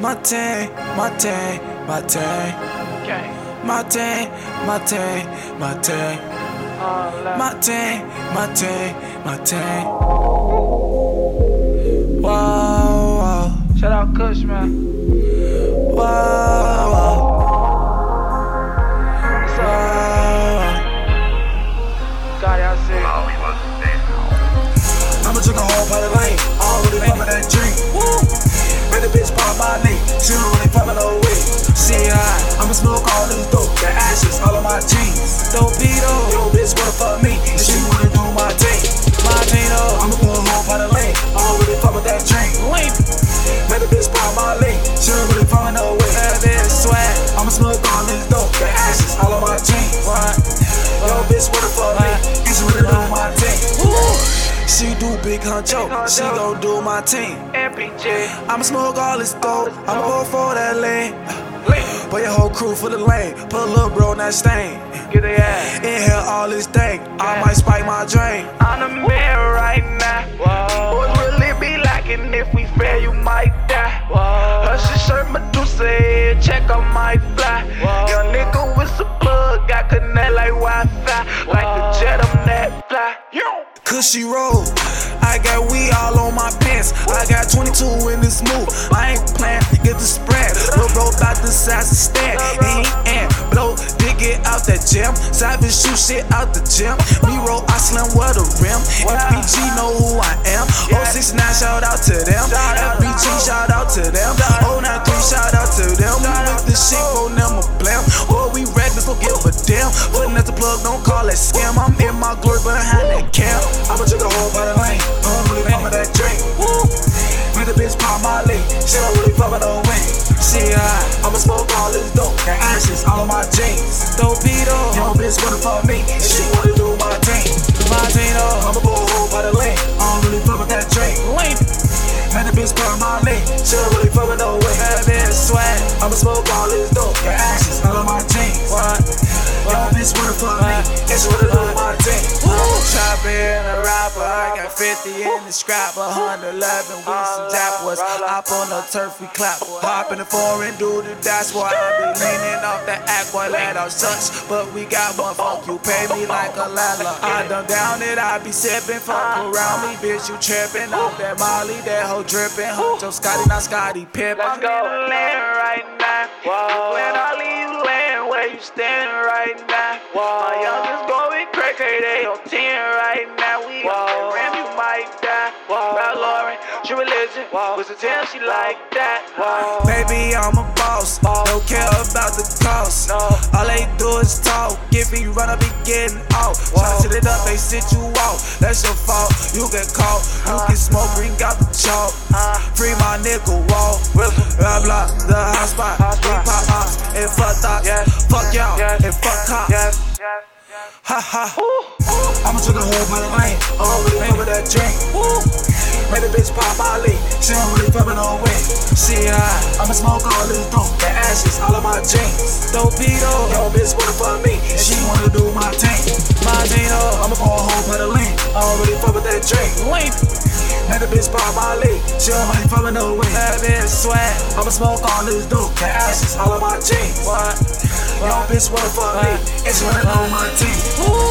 my team, All that. my team, oh, my team, my team. Whoa, whoa, Shout out Kush, man. whoa, whoa, What's up? whoa. God, y'all see. I'ma drink a whole pot of lane. I don't really fuck that drink. Woo. Bitch pop my knee. She don't really fuck no weed. See, I, I'ma smoke all this She do big Huncho, she gon' do my team. I'ma smoke all this dope, I'ma go for that lane. Put your whole crew for the lane, put a little bro on that stain. Get the ass. Inhale all this thing, I might spike my drain. On the mirror right now. Whoa. Cushy roll, I got weed all on my pants. I got 22 in this move, I ain't playing, get the spread. Lil' bro about the size of stand, and he ain't blow, dig it out that gym. Savage shoot shit out the gym. Me roll, I slam with a rim. FBG know who I am. 069 shout out to them. FBG shout out to them. 093 shout out to them. We with the shit, a. Putting at the plug, don't call it scam. I'm in my glory behind that cam. I'ma drink a whole bottle of lane. I don't really fuck with that drink. Woo. Made the bitch pop my leg. She don't really fuck with no wing. See, I, I'ma smoke all this dope. Got ashes all on my jeans. Torpedo. Yo, bitch wanna fuck me. And she wanna do my thing. My thing. I'ma pour a whole bottle of lane. I don't really fuck with that drink. Lame. Made the bitch pop my leg. She don't really fuck with no wing. That bitch swag. I'ma smoke all this dope. Got ashes all on my jeans. What? Wanna me. She wanna do my thing. Chopper and a rapper, I got 50 in the scrapper, 111 with some jackwas. Hop on the turf, we clap. Hop in the foreign, do the dash, boy. I be leaning off that act, boy, let out such. But we got one fuck, you pay me like a lala. I done down it, I be sipping, fuck around me, bitch, you tripping. Off that Molly, that hoe dripping. Huncho Scotty, not Scottie Pippen. I'm in the land right now. Whoa. When I leave you land, where you standing right now? Whoa. My youngest going crazy, they on 10 right now. We on that ram, you might die. Whoa. About Lauren, she religion. What's the tell she like that? Whoa. Baby, I'm a boss. Don't care about the cost. No. All they do is talk. If you run, I be getting off. Try to set it up, they sit you out. That's your fault. You get caught. You uh-huh. can smoke, bring out the chalk. Uh-huh. Free my nigga wall. Blah blah, the hot spot. We pop ops and fuck thoughts. Yes. Yes. and fuck cops. Ha ha. I'ma drink a whole bottle of lane. I don't really fuck with that drink. Made a bitch pop lead. She don't really fuck with no wing. See, I, I'ma smoke all this dope. The ashes all on my jeans. Torpedo. Yo, bitch wanna fuck me. And she wanna do my thing. My oh. I'ma pour a whole bottle of lean. I don't really fuck with that drink. Lame. Made a bitch pop my lead. She don't fuck with no wing. That bitch swag. I'ma smoke all this dope. The ashes all on my jeans. What? Yo, bitch wanna fuck me. And she wanna do my thing.